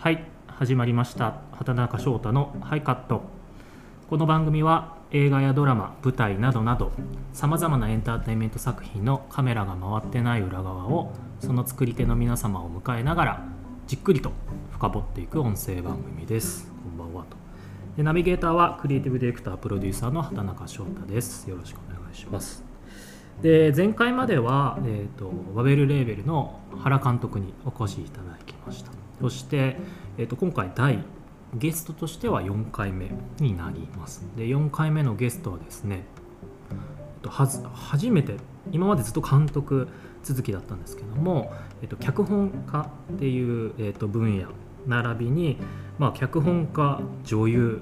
はい始まりました。畑中翔太のハイカット。この番組は映画やドラマ舞台などなどさまざまなエンターテインメント作品のカメラが回ってない裏側をその作り手の皆様を迎えながらじっくりと深掘っていく音声番組です。こんばんはと。でナビゲーターはクリエイティブディレクタープロデューサーの畑中翔太です。よろしくお願いします。で前回までは、えーと、バベルレーベルの原監督にお越しいただきました。そして、えーと、今回第ゲストとしては4回目になります。で4回目のゲストはですねはず初めて今までずっと監督続きだったんですけども、えーと、脚本家っていう、えー、と分野並びに、まあ、脚本家女優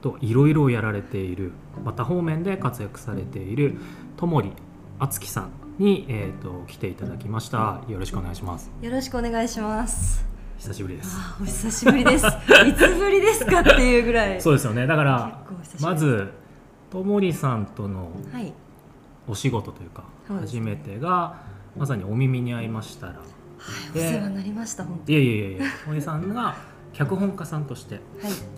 といろいろやられている、まあ、多方面で活躍されている戸森敦樹さんに、えーと、来ていただきました。よろしくお願いします。よろしくお願いします。久しぶりです。お久しぶりです。いつぶりですかっていうぐらい。そうですよね。だからまずともりさんとのお仕事というか、はい、初めてがまさにお耳に合いましたら、はい、お世話になりました本当いやいやいやいやともりさんが 脚本家さんとして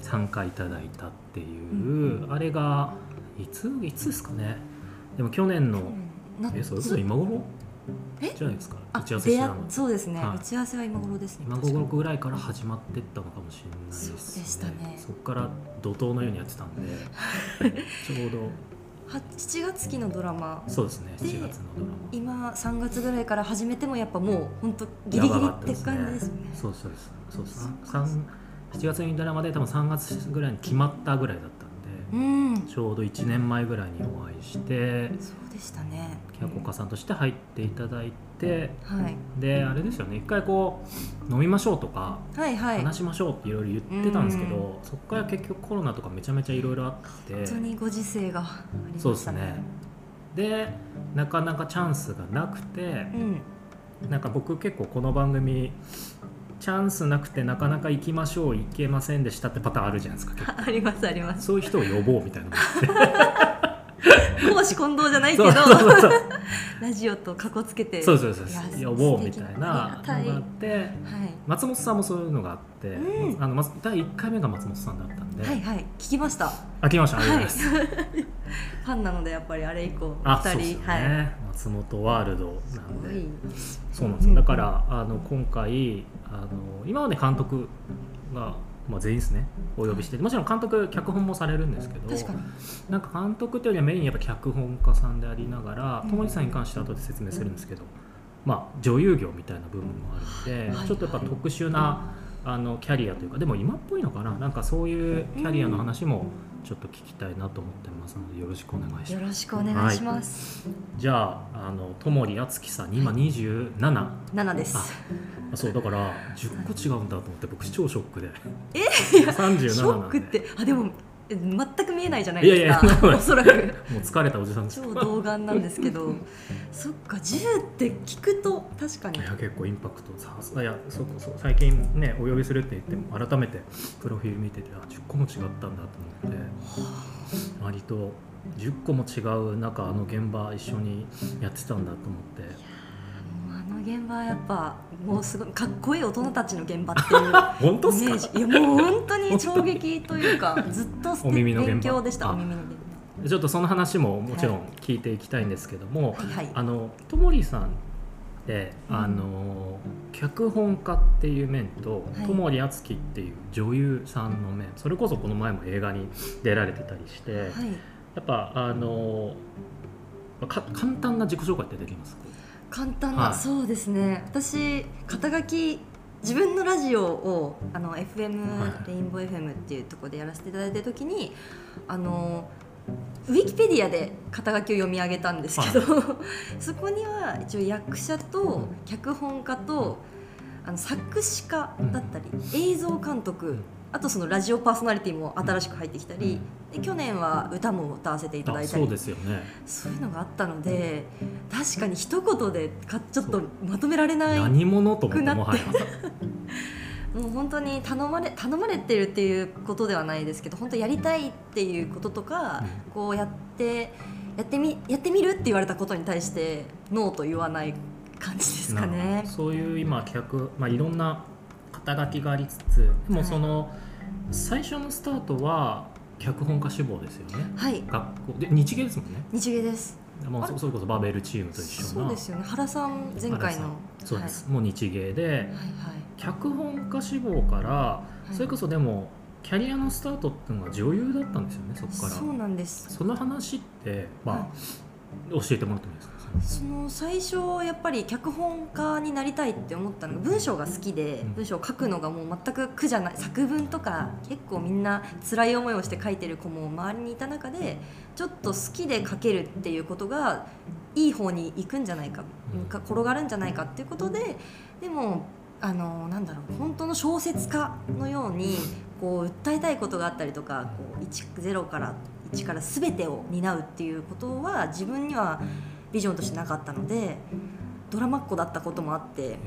参加いただいたっていう、はい、あれがいついつですかね。でも去年のえそれこそ今頃？えじゃないですか。打ち合わせしたのそうですね、はい、打ち合わせは今頃ですね。今頃ぐらいから始まってったのかもしれないです、ね、そうでしたね。そこから怒涛のようにやってたんで。ちょうど。7月期のドラマ。そうですね。7月のドラマ。今3月ぐらいから始めてもやっぱもう本当ギリギリって感じですよね、ね、そうそうです。そうです。7月にドラマで多分3月ぐらいに決まったぐらいだったうん、ちょうど1年前ぐらいにお会いして。そうでしたね脚本家さんとして入っていただいて、はい、であれですよね。一回こう飲みましょうとか、はいはい、話しましょうっていろいろ言ってたんですけど、そこから結局コロナとかめちゃめちゃいろいろあって本当にご時世がありましたね。そうですね。でなかなかチャンスがなくて、うん、なんか僕結構この番組チャンスなくてなかなか行きましょう行けませんでしたってパターンあるじゃないですか ありますあります。そういう人を呼ぼうみたいな 公私混同じゃないけどラジオとかこつけてそうそうそう呼ぼ うみたいなのがあって、はい、松本さんもそういうのがあって、うん、あの第1回目が松本さんだったんで。はいはい。聞きました。あ聞きました。ありがとうございます、ファンなのでやっぱりあれ以降2人、ね、はい、松本ワールドなんで。そうなんですよ。だからあの今回あの今まで監督がまあ、全員ですねお呼びして。もちろん監督脚本もされるんですけどなんか監督というよりはメインやっぱ脚本家さんでありながら友利さんに関しては後で説明するんですけど、まあ、女優業みたいな部分もあるので、ちょっとやっぱ特殊なあのキャリアというかでも今っぽいのかな。なんかそういうキャリアの話もちょっと聞きたいなと思ってますのでよろしくお願いします。よろしくお願いします。はい、じゃああのともりあつきさん今二十七七です。あそうだから十個違うんだと思って僕超ショックで。え？三十七ショックってあでも全く見えないじゃないですか。いやいや おそらく。もう疲れたおじさん超童顔なんですけどそっか10って聞くと確かに。いや結構インパクトさいやそうそう最近ねお呼びするって言っても改めてプロフィール見ててあ10個も違ったんだと思って。割と10個も違う中あの現場一緒にやってたんだと思って。現場はやっぱもうすごいかっこいい大人たちの現場っていう イメージ。いやもう本当に衝撃というかずっと勉強でしたお耳の現場。ちょっとその話ももちろん聞いていきたいんですけども、はい。はい、あのともりさんで、あの脚本家っていう面と友利敦樹っていう女優さんの面それこそこの前も映画に出られてたりして、はい、やっぱあの簡単な自己紹介ってできますか？簡単な、はい、そうですね。私肩書き自分のラジオをあの FM、レインボー FM っていうところでやらせていただいた時にあのウィキペディアで肩書きを読み上げたんですけど、はい、そこには一応役者と脚本家とあの作詞家だったり、映像監督あとそのラジオパーソナリティも新しく入ってきたり、で去年は歌も歌わせていただいたり。そうですよね。そういうのがあったので確かに一言でかちょっとまとめられない何者とくなって もう本当に頼まれ頼まれてるっていうことではないですけど本当やりたいっていうこととか、うん、こうやってやってみやってみるって言われたことに対してノーと言わない感じですかね。そういう今客、まあ、いろんな肩書きがありつつではい。もその、最初のスタートは脚本家志望ですよね。はい。学校。で日芸ですもんね。日芸です。もうそそれこそバーベルチームと一緒なそうですよね。原さん前回の。そうです、もう日芸で。はいはい。脚本家志望から、はい。それこそでもキャリアのスタートっていうのが女優だったんですよねそこから。そうなんです。その話ってまあ、は教えてもらってもいいですか？その最初やっぱり脚本家になりたいって思ったのが文章が好きでうん。文章を書くのがもう全く苦じゃない作文とか結構みんな辛い思いをして書いてる子も周りにいた中でちょっと好きで書けるっていうことがいい方に行くんじゃないか転がるんじゃないかっていうことででもあのなんだろう本当の小説家のようにこう訴えたいことがあったりとかこう1ゼロから1から全てを担うっていうことは自分にはビジョンとしてなかったのでドラマっ子だったこともあって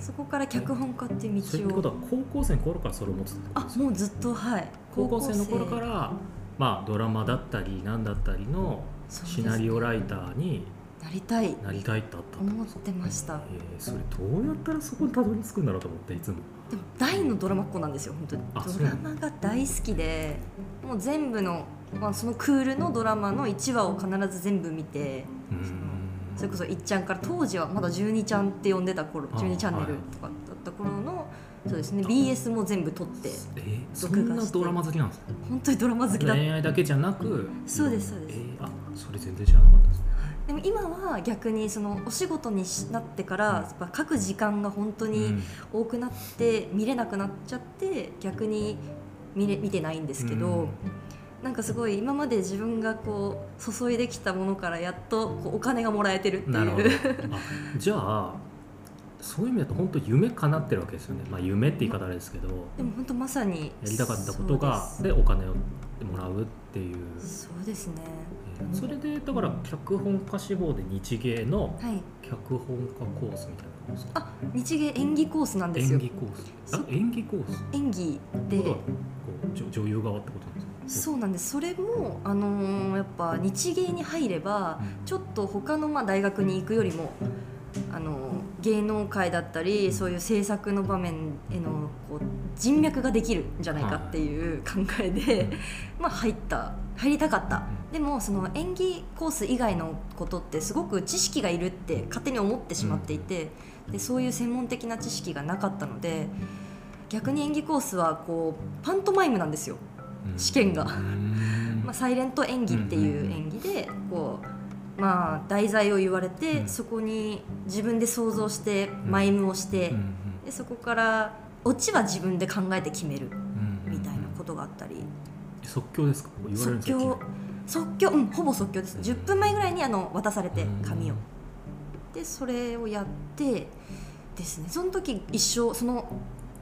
そこから脚本家っていうそういうこと道をは高校生の頃からそれを持ってたってことあですか？もうずっとはい。高校生の頃からまあドラマだったり何だったりのシナリオライターになりたい。なりたいってあった思ってました。えー。それどうやったらそこにたどり着くんだろうと思っていつも。でも大のドラマっ子なんですよ本当に。ドラマが大好きでもう全部の、まあ、そのクールのドラマの1話を必ず全部見てそれこそいっちゃんから当時はまだ12ちゃんって呼んでた頃あ12チャンネルはい。とかだった頃のそうですね BS も全部撮って録画して。んなドラマ好きなんですか？本当にドラマ好きだ恋愛だけじゃなくそうですそうです。えーあそれ全然知らなかったですでも今は逆にそのお仕事になってから書く時間が本当にうん。多くなって見れなくなっちゃって逆に見れ見てないんですけど、うんなんかすごい今まで自分がこう注いできたものからやっとこうお金がもらえてるってなるほど。いうあじゃあそういう意味だと本当夢叶ってるわけですよね。まあ夢って言い方あれですけど。でも本当まさにやりたかったことがでお金をもらうっていう。そうですね。えーそれでだから脚本家志望で日芸のはい。脚本家コースみたいなことですか？あ日芸演技コースなんですよ。演技コース。あそ演技コース。演技で。女女優側ってことなんですか？そうなんです。それも、あのーやっぱ日芸に入ればうん。ちょっと他のまあ大学に行くよりも、あのー芸能界だったりそういう制作の場面へのこう人脈ができるんじゃないかっていう考えで、まあ、入った入りたかった。でもその演技コース以外のことってすごく知識がいるって勝手に思ってしまっていて、でそういう専門的な知識がなかったので逆に演技コースはこうパントマイムなんですよ。うん。試験が。まあ、サイレント演技っていう演技でこう、まあ、題材を言われて、うん。そこに自分で想像してマイムをして、うんでそこからオチは自分で考えて決めるみたいなことがあったり、即興ですか？言われるん即興。即興？うんほぼ即興です。10分前ぐらいにあの渡されてうん。紙を。でそれをやってですね。その時一緒その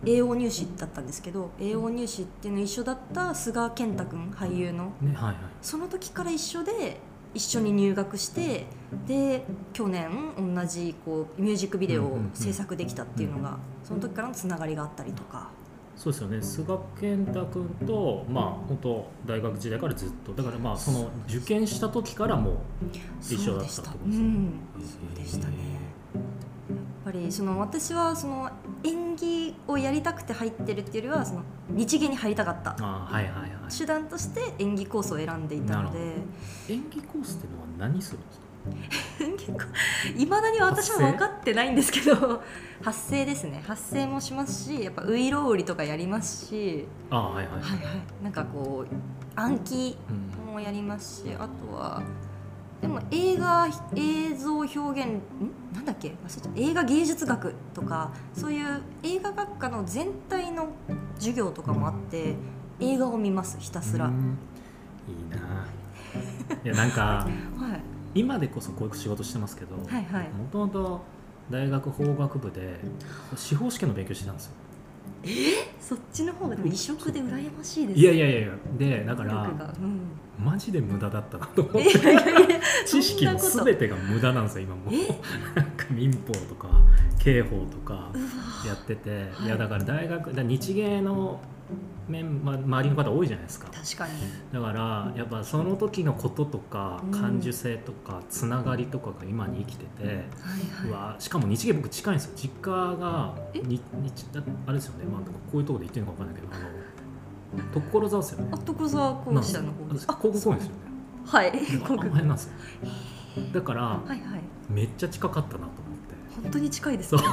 栄養入試だったんですけど栄養入試っていうの一緒だった菅健太君俳優の。ねはいはい。その時から一緒で一緒に入学してで去年同じこうミュージックビデオを制作できたっていうのが、その時からのつながりがあったりとか、そうですよね。菅健太君とまあ本当大学時代からずっと。だからまあその受験した時からもう一緒だったってことですね。うん、そうでしたねりその私はその演技をやりたくて入ってるっていうよりはその日芸に入りたかった。はいはいはい。手段として演技コースを選んでいたので。演技コースっていうのは何するんですか？いまだに私も分かってないんですけど。発声ですね。発声もしますしやっぱウイロウリとかやりますし。あーはいはいはい。はいなんかこう暗記うんもやりますしあとはでも映画映像表現ん？なんだっけ？映画芸術学とかそういう映画学科の全体の授業とかもあって映画を見ますひたすら、いいな。いやなんか い、今でこそこういう仕事してますけどもともと大学法学部で司法試験の勉強してたんですよそっちの方がでも異色で羨ましいですいやいやいやいや。でだからうん。マジで無駄だったなと思って知識の全てが無駄なんですよ今も。うえ？なんか民法とか刑法とかやってて、はい。い、やだから大学だ日芸の面、ま、周りの方多いじゃないですか。確かに。だからやっぱその時のこととかうん。感受性とかつながりとかが今に生きてて、はいうはしかも日芸僕近いんですよ。実家がえ？に日だあれですよね、まあ、こういうところで言ってるのか分かんないけどあの所沢ですよね。あ所沢校舎の方です。あ高校公園ですよね。はい。あの国辺なんですよ。だからはいはい。めっちゃ近かったなと本当に近いですね。ピン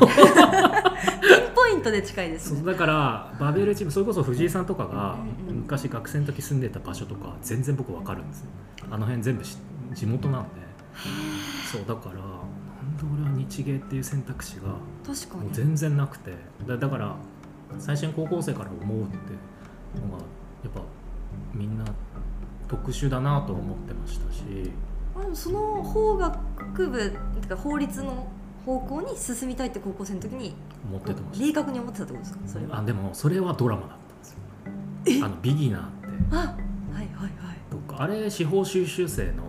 ポイントで近いですね。そうだからバベルチームそれこそ藤井さんとかが昔学生の時住んでた場所とか全然僕分かるんですよ。あの辺全部し地元なんで。そうだからなんで俺は日芸っていう選択肢がもう全然なくて。だだから最初に高校生から思うってのがやっぱみんな特殊だなと思ってましたし。その法学部てか法律の方向に進みたいって高校生の時に思っててまし明確に思ってたってことですか？それは。たあでもそれはドラマだったんですよ。え？あのビギナーって。あはいはいはい。とかあれ司法修習生の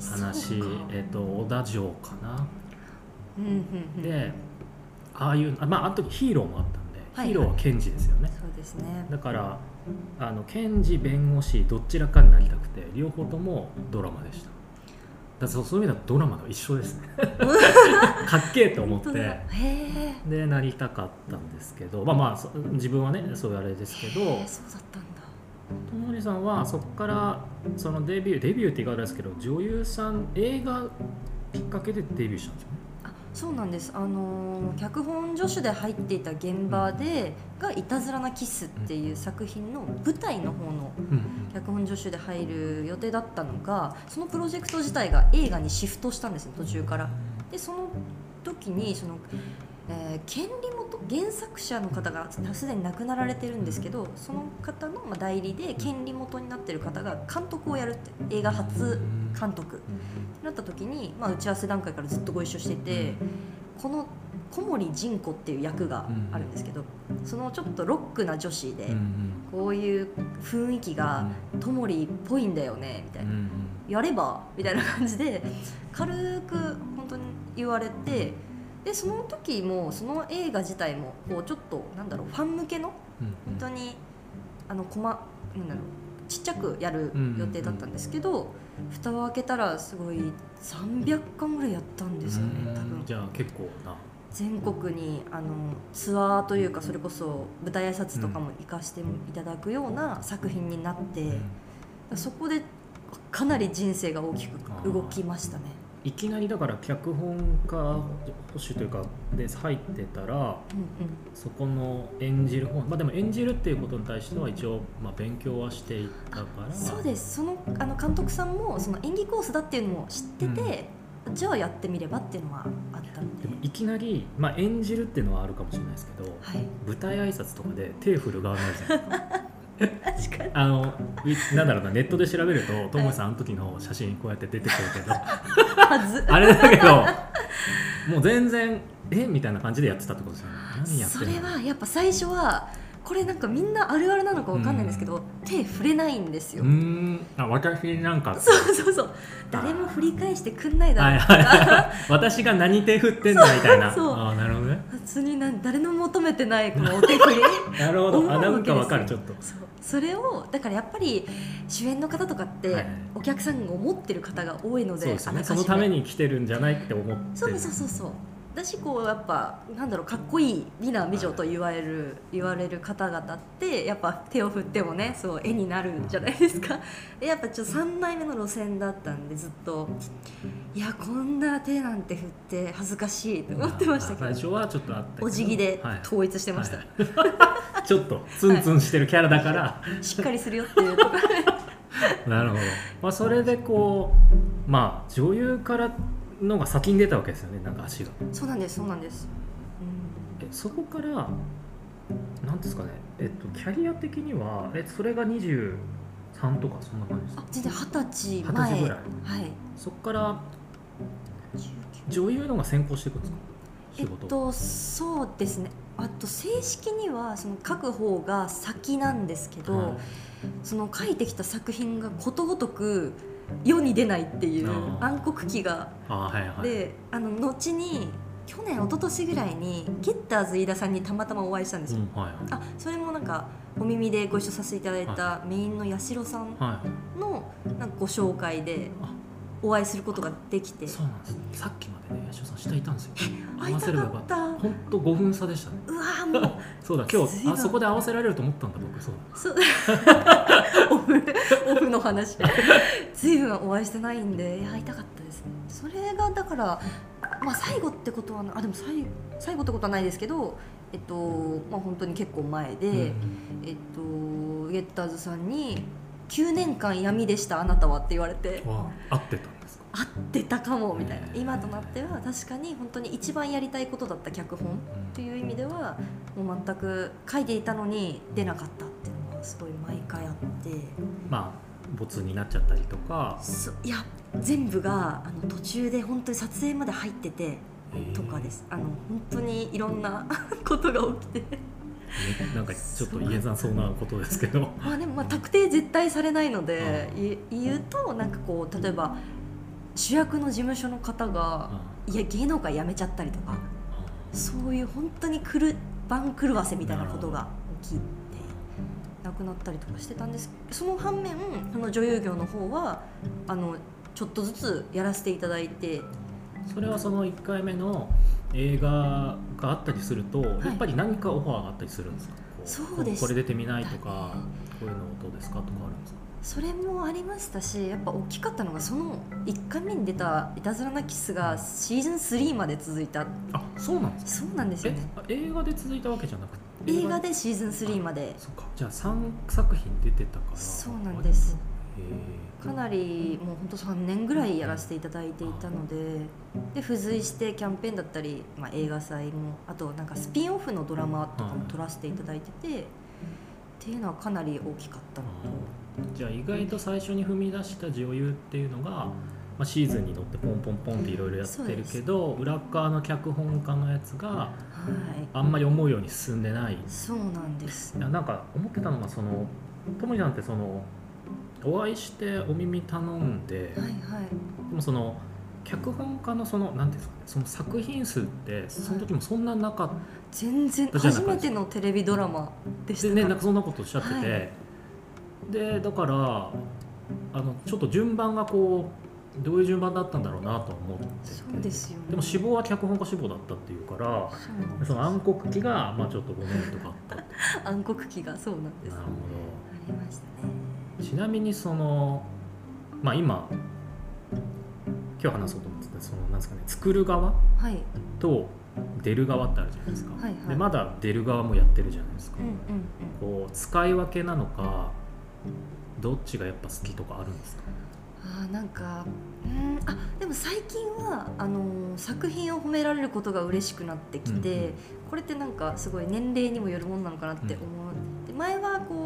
話。えっと小田城かな。うんうんうん。でああいうあまああの時ヒーローもあったんで、はいはい。ヒーローは検事ですよね。そうですね。だからあの検事弁護士どちらかになりたくて両方ともドラマでしただそうそういう意味ではドラマと一緒ですね。かっけえと思って。でなりたかったんですけど。まあまあそ自分はねそういうあれですけど。そうだったんだ。ともりさんはそこからそのデビューデビューって言い方ですけど女優さん映画きっかけでデビューしたんですよね。あそうなんです。あのー脚本助手で入っていた現場でが「いたずらなキス」っていう作品の舞台の方の脚本助手で入る予定だったのがそのプロジェクト自体が映画にシフトしたんですね途中から。でその時にその、えー権利元原作者の方がすでに亡くなられてるんですけどその方のまあ代理で権利元になってる方が監督をやるって映画初監督ってなった時に、まあ、打ち合わせ段階からずっとご一緒しててこの小森仁子っていう役があるんですけどそのちょっとロックな女子でこういう雰囲気がトモリっぽいんだよねみたいな。やればみたいな感じで軽く本当に言われてでその時もその映画自体もこうちょっとなんだろうファン向けの本当にあのコマなんだろうちっちゃくやる予定だったんですけど、蓋を開けたらすごい300巻ぐらいやったんですよね多分。じゃあ結構な。全国にあのツアーというかそれこそ舞台挨拶とかも行かせていただくような作品になって、そこでかなり人生が大きく動きましたね。いきなりだから脚本家保守というかで入ってたらうんうん。そこの演じる方まあでも演じるっていうことに対しては一応まあ勉強はしていたから。そうです。そのあの監督さんもその演技コースだっていうのも知ってて、じゃあやってみればっていうのはあったので。でもいきなり、まあ、演じるっていうのはあるかもしれないですけどはい。舞台挨拶とかで手振る側になるじゃないですか確かに。あのなんだろうなネットで調べるとともさんあの時の写真こうやって出てくるけど。あれだけどもう全然え？みたいな感じでやってたってことですよね。何やってそれはやっぱ最初はこれなんかみんなあるあるなのかわかんないんですけど、手触れないんですよ、うーん。あ私なんか。そうそうそう。誰も振り返してくんないだろうはいはいはい。私が何手振ってんのみたいな。そうそう。あーなるほどね普通になん誰の求めてないこのお手振り なるほど。あなんかわかる。ちょっと。それをだからやっぱり主演の方とかって、はい。お客さんが思ってる方が多いのでそうですよね。のために来てるんじゃないって思ってる。そうそうそうそう私こうやっぱなんだろうかっこいい美男美女と言われる、言われる方々ってやっぱ手を振ってもねそう絵になるんじゃないですか。でやっぱちょっと3枚目の路線だったんでずっといやこんな手なんて振って恥ずかしいと思ってましたけど。最初はちょっとあったお辞儀ではい。統一してました、はい。ちょっとツンツンしてるキャラだから、しっかりするよっていうところ なるほど、まあ、それでこうまあ女優からのが先に出たわけですよねなんか足が。そうなんですそうなんです、えそこからなんですかねえっとキャリア的にはえそれが23とかそんな感じですか？あ全然二十歳二十前歳ぐらい。はい。そこから19女優のが先行していくんですか？仕えっ事、とそうですね。あと正式にはその書く方が先なんですけど、はいその書いてきた作品がことごとく世に出ないっていう暗黒期があはいはい。であの後に去年一昨年ぐらいにゲッターズ飯田さんにたまたまお会いしたんですよ、うんはいあそれもなんかお耳でご一緒させていただいたメインの八代さんはい。のなんかご紹介であお会いすることができて。そうなんです。さっきまでね八代さん下いたんですよ。会いた合わせればよかった。本当5分差でしたね。うわーもう。そうだ今日あそこで合わせられると思ったんだ僕。そうそう。オフオフの話。ずいぶんお会いしてないんで会いたかったですね。それがだからまあ最後ってことはなあでも最最後ってことはないですけどえっとまあ本当に結構前で、うん。えっとゲッターズさんに「9年間闇でしたあなたは」って言われて。合ってたんですか？合ってたかもみたいな。今となっては確かに本当に一番やりたいことだった脚本という意味ではもう全く書いていたのに出なかったっていうのがすごい毎回あって。まあ没になっちゃったりとか。そいや全部があの途中で本当に撮影まで入っててえーとかです。あの本当にいろんな ことが起きて。ねなんかちょっと言えなそうなことですけど。まあでもまあ特定絶対されないのでい言うとなんかこう例えば主役の事務所の方がいや芸能界辞めちゃったりとかそういう本当にくる番狂わせみたいなことが起きて亡くなったりとかしてたんです。その反面その女優業の方はあのちょっとずつやらせていただいてそれはその1回目の映画があったりすると、やっぱり何かオファーがあったりするんですか？こそうです。これ出てみないとかこういうのどうですかとかあるんですか？それもありましたしやっぱ大きかったのがその1回目に出た「いたずらなキス」がシーズン3まで続いた。あそうなんですか？そうなんですよえね映画で続いたわけじゃなくて？映画でシーズン3まで。そっか。じゃあ3作品出てたから。そうなんです。へかなりもうほんと3年ぐらいやらせていただいていたのでで付随してキャンペーンだったり、まあ、映画祭もあとなんかスピンオフのドラマとかも撮らせていただいてて、っていうのはかなり大きかったのと。ーじゃあ意外と最初に踏み出した女優っていうのが、まあ、シーズンに乗ってポンポンポンっていろいろやってるけど裏側の脚本家のやつがはい。あんまり思うように進んでない。そうなんです。なんか思ってたのがそのともりさんってそのお会いしてお耳頼んで、はいはい。でもその脚本家のそのなんていうんですかねその作品数ってその時もそんななかっ全然じゃなかった初めてのテレビドラマでしたでねなんかそんなことおっしゃってて、はいでだからあのちょっと順番がこうどういう順番だったんだろうなとは思ってて。そうですよね。でも志望は脚本家志望だったっていうからその暗黒期がまあちょっと5年とかあった 暗黒期がそうなんですあなるほりましたね。どちなみにそのまあ今今日話そうと思ってたそのなんですかね作る側はい。と出る側ってあるじゃないですか、はいはい。でまだ出る側もやってるじゃないですか、うんうんうん。こう使い分けなのかどっちがやっぱ好きとかあるんですか？あーなんかうんあでも最近はあのー作品を褒められることが嬉しくなってきて、うんうん。これってなんかすごい年齢にもよるものなのかなって思う、で前はこう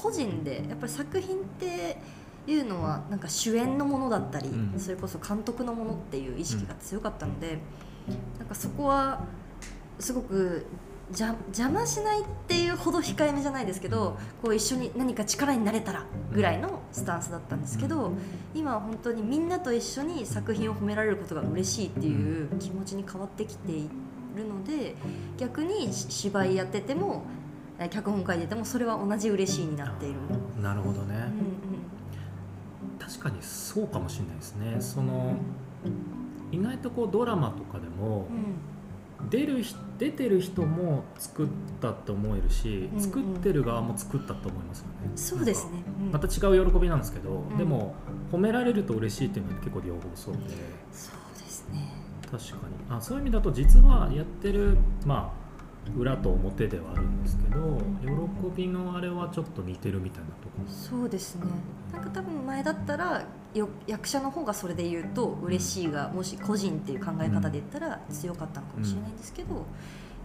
個人でやっぱり作品っていうのはなんか主演のものだったり、うん。それこそ監督のものっていう意識が強かったので、なんかそこはすごくじゃ邪魔しないっていうほど控えめじゃないですけど、こう一緒に何か力になれたらぐらいのスタンスだったんですけど、今は本当にみんなと一緒に作品を褒められることが嬉しいっていう気持ちに変わってきているので逆にし芝居やっててもえ脚本書いててもそれは同じ嬉しいになっている。なるほどね、うん確かにそうかもしれないですね。その意外とこうドラマとかでもうん。うん出るひ出てる人も作ったと思えるし、うんうん。作ってる側も作ったと思いますよね。そうですね。うん。また違う喜びなんですけど、ん。でも褒められると嬉しいっていうのは結構両方そうで。そうですね。確かに。あそういう意味だと実はやってるまあ裏と表ではあるんですけど、ん喜びのあれはちょっと似てるみたいなとこ。ろそうですね。なんか多分前だったらよ役者の方がそれで言うと嬉しいがもし個人っていう考え方で言ったら強かったのかもしれないんですけど、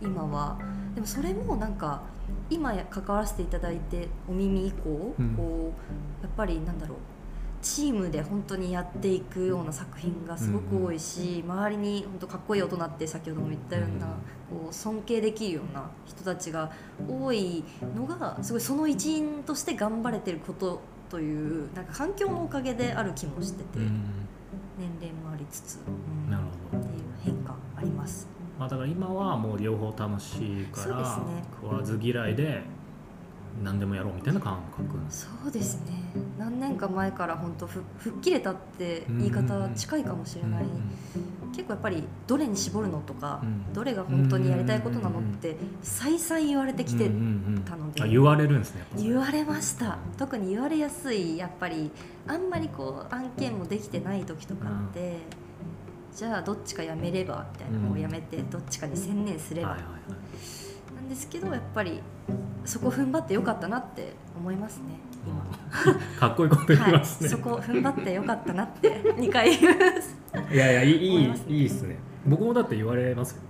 今は。でもそれもなんか今や関わらせていただいてお耳以降、うん。こうやっぱりなんだろうチームで本当にやっていくような作品がすごく多いし、周りに本当かっこいい大人って先ほども言ったような、こう尊敬できるような人たちが多いのがすごいその一員として頑張れてることというなんか環境のおかげである気もしてて、うん年齢もありつつ、うんなるほど。っていう変化あります。まあ、だから今はもう両方楽しいから、ね。食わず嫌いで何でもやろうみたいな感覚。そうですね。何年か前から本当ふ吹っ切れたって言い方近いかもしれない、結構やっぱりどれに絞るのとか、うん。どれが本当にやりたいことなのって再々言われてきてうんうんうん。たのであ言われるんですね言われました。特に言われやすいやっぱりあんまりこう案件もできてない時とかって、じゃあどっちかやめればみたいな、うん。もうやめてどっちかに専念すれば、はいはいはいなんですけどやっぱりそこ踏ん張ってよかったなって思いますね今。かっこいいこと言いはい、ますね、そこ踏ん張ってよかったなって2回言います。い、やいやいいいいね。いいっすね。僕もだって言われますよ。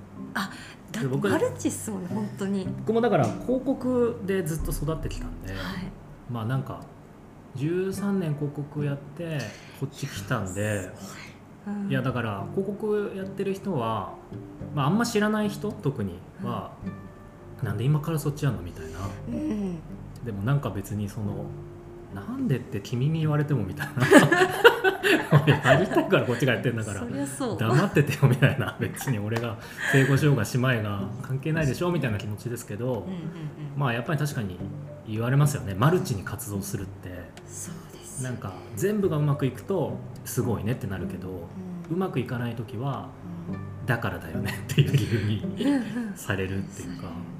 だで僕マルチっすもんね本当に、僕もだから広告でずっと育ってきたんで、はい、まあなんか13年広告やってこっち来たんでうん。いやだから広告やってる人は、まあ、あんま知らない人特には、なんで今からそっちやんのみたいな。うん。でもなんか別にそのなんでって君に言われてもみたいな。やりたいからこっちがやってんだから。黙っててよみたいな。別に俺が成功しようがしまいが関係ないでしょみたいな気持ちですけど、うんうんうん。まあやっぱり確かに言われますよね。マルチに活動するって。なんか全部がうまくいくとすごいねってなるけど、うん。うまくいかない時はだからだよねっていう理由にされるっていうか。そ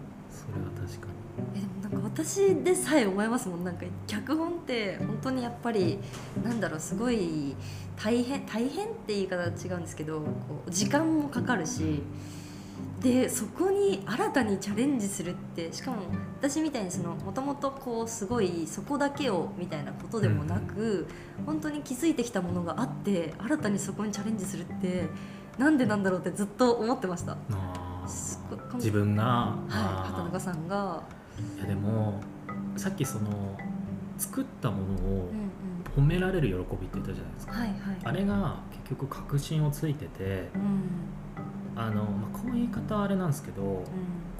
れは確かえでもなんか私でさえ思いますもん。なんか脚本って本当にやっぱりなんだろうすごい大変大変って言い方は違うんですけどこう時間もかかるしでそこに新たにチャレンジするってしかも私みたいにもともとこうすごいそこだけをみたいなことでもなく、本当に気づいてきたものがあって新たにそこにチャレンジするってなんでなんだろうってずっと思ってました。自分が、はい、畑中さんが、いやでもさっきその作ったものを褒められる喜びって言ったじゃないですか、はいはい。あれが結局確信をついててうん。あの、まあ、こういう言い方はあれなんですけどうん。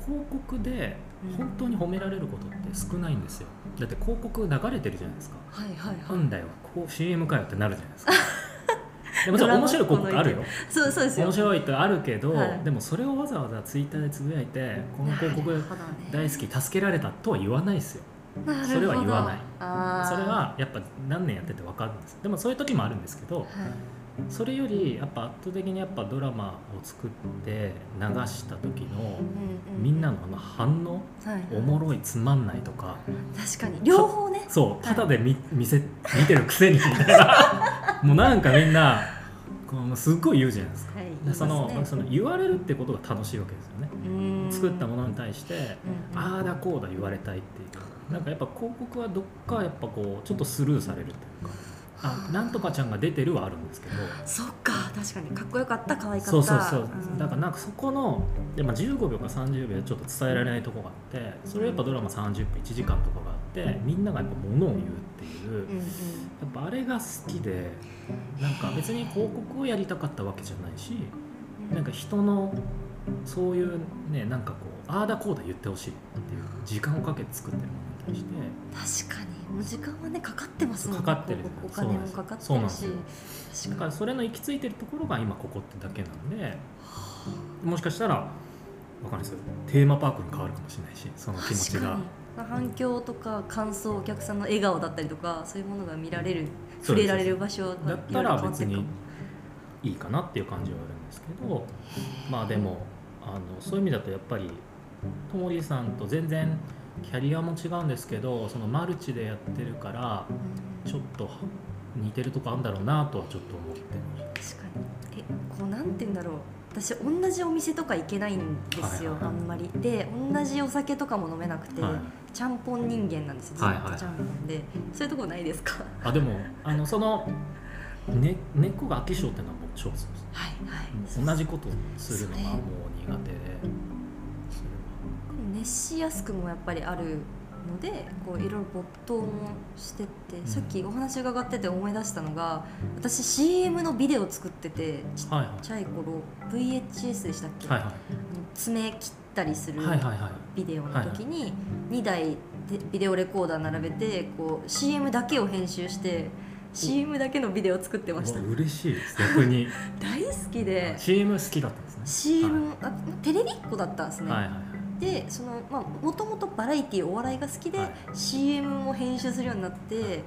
広告でうん。本当に褒められることって少ないんですよ。だって広告流れてるじゃないですか。はいはいはい。なんだよこう CM かよってなるじゃないですか でもちろん面白い広告あるよ。そうそうですよ。面白いってあるけど、はい。でもそれをわざわざツイッターでつぶやいてこの広告大好き助けられたとは言わないですよ。それは言わない。それはやっぱ何年やってて分かるんです。でもそういう時もあるんですけどはい。それよりやっぱ圧倒的にやっぱドラマを作って流した時のみんなのあの反応はい。おもろいつまんないとか確かに。両方ね。そう。ただで見見せ見てるくせにみたいな。もうなんかみんなこのすっごい言うじゃないですか。はい。でそのその言われるってことが楽しいわけですよ。ねうん。作ったものに対してうんうん。ああだこうだ言われたいっていう。なんかやっぱ広告はどっかやっぱこうちょっとスルーされるっていうかあなんとかちゃんが出てるはあるんですけど。そっか確かに。かっこよかった可愛かった。そうそうそう、ん。だからなんかそこので、まあ、15秒か30秒でちょっと伝えられないとこがあってそれはやっぱドラマ30分1時間とかがあってみんながやっぱ物を言うっていう。うんうん。やっぱあれが好きでなんか別に広告をやりたかったわけじゃないしなんか人のそういうねなんかこうああだこうだ言ってほしいっていう時間をかけて作ってるものして。確かに。もう時間はねかかってますもんね。かかってる。お金もかかってるし。だからそれの行き着いてるところが今ここってだけなんでもしかしたらわかんないですよ。テーマパークに変わるかもしれないしその気持ちが。反響とか感想お客さんの笑顔だったりとかそういうものが見られる触れられる場所がだったら別にもいいかなっていう感じはあるんですけどまあでもあのそういう意味だとやっぱりともりさんと全然キャリアも違うんですけどそのマルチでやってるからうん。ちょっと似てるとこあるんだろうなとはちょっと思って確かに。えこうなんて言うんだろう。私同じお店とか行けないんですよ、はいはいはい。あんまり。で同じお酒とかも飲めなくて、はい。ちゃんぽん人間なんですよずっはい。はいとちゃんぽんで、そういうとこないですか？あでもあのその、ね、根っこが飽き性っていうのは僕超そうですはいはい。同じことするのがもう苦手で熱しやすくもやっぱりあるのでこういろいろ没頭もしてって、ん。さっきお話伺ってて思い出したのが私 CM のビデオ作っててちっはいちゃい頃 VHS でしたっけ、はいはい。爪切ったりするはいはいはい。ビデオの時に2台でビデオレコーダー並べてこう CM だけを編集して CM だけのビデオを作ってました。嬉しいです。逆に。大好きで。CM 好きだったんですね。CM、あテレビっ子だったんですね、はいはいはいでそのまあもともとバラエティーお笑いが好きで、はい。CM も編集するようになって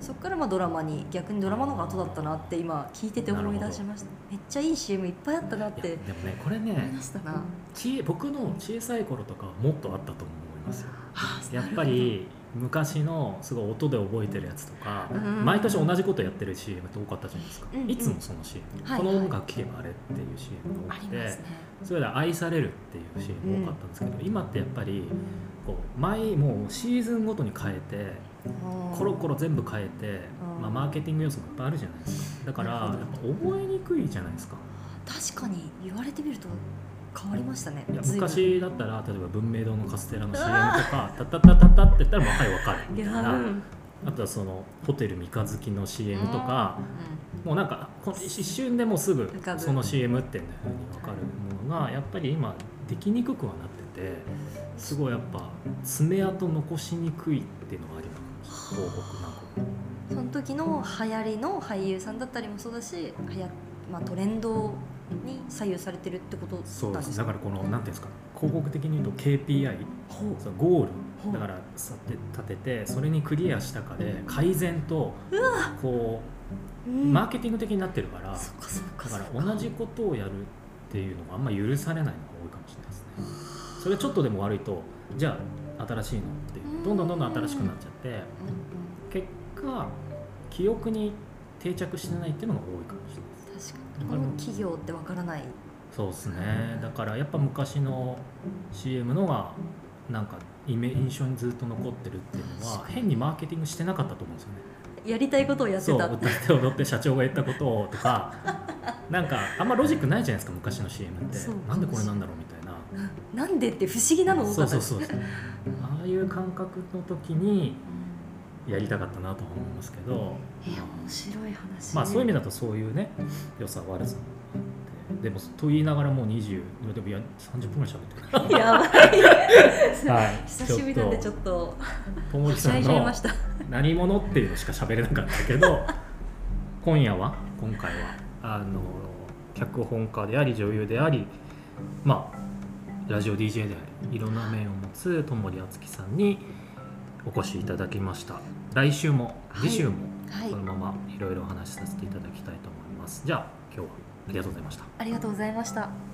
そこからまあドラマに逆にドラマの方が後だったなって今聞いてて思い出しました。めっちゃいい CM いっぱいあったなってでもねこれ思いね出したな、ち僕の小さい頃とかはもっとあったと思いますよ。あやっぱり昔のすごい音で覚えてるやつとか、うん。毎年同じことやってる CM って多かったじゃないですか、うんうん。いつもその CM、はいこの音楽聴けばあれっていう CM があ多くて、ね。それで愛されるっていう CM 多かったんですけど、今ってやっぱりこう毎もうシーズンごとに変えてコロコロ全部変えて、うんまあ、マーケティング要素もいっぱいあるじゃないですか。だからやっぱ覚えにくいじゃないですか。確かに言われてみると変わりましたね。昔だったら例えば文明堂のカステラの CM とか「タッタッタッタッタ」って言ったらもうはい分かるみいたいなあとはそのホテル三日月の CM とか、うもうなんか一瞬でもうすぐその CM っていうふうに分かるものがやっぱり今できにくくはなっててすごいやっぱ爪痕残しにくいっていうのがあります広告なんかその時の流行りの俳優さんだったりもそうだしはや、まあ、トレンドに左右されてるってことそうかです。だからこのなんていうんですか？広告的に言うと KPI ほそのゴール。だからさて立ててそれにクリアしたかで改善とこう、ううん。マーケティング的になってるからだから同じことをやるっていうのがあんま許されないのが多いかもしれないですね。それちょっとでも悪いとじゃあ新しいのってどんどんどんどん新しくなっちゃってうん。うん。結果記憶に定着してないっていうのが多いかもしれない確かに。この企業ってわからない。そうですね。だからやっぱ昔の CM のがなんかイメ印象にずっと残ってるっていうのは変にマーケティングしてなかったと思うんですよね。やりたいことをやってそうた歌って踊って社長が言ったことをとか なんかあんまロジックないじゃないですか昔の CM って。なんでこれなんだろうみたいな。なんでって不思議なのそうそうそうそう。ああいう感覚の時にやりたかったなとは思いますけどえ面白い話。まあそういう意味だだとそういうね良さ悪さでもと言いながらもう20でもいや30分ぐらい喋ってる。やばい。はい。久しぶりなんでちょっっと。とともりはしゃさんの何者っていうのしか喋れなかったけど 今夜は今回はあの脚本家であり女優でありまあラジオ DJ でありいろんな面を持つ友森敦樹さんにお越しいただきました。来週もはい。次週もはい。このままいろいろお話しさせていただきたいと思います、じゃあ今日はありがとうございました。ありがとうございました